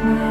smile.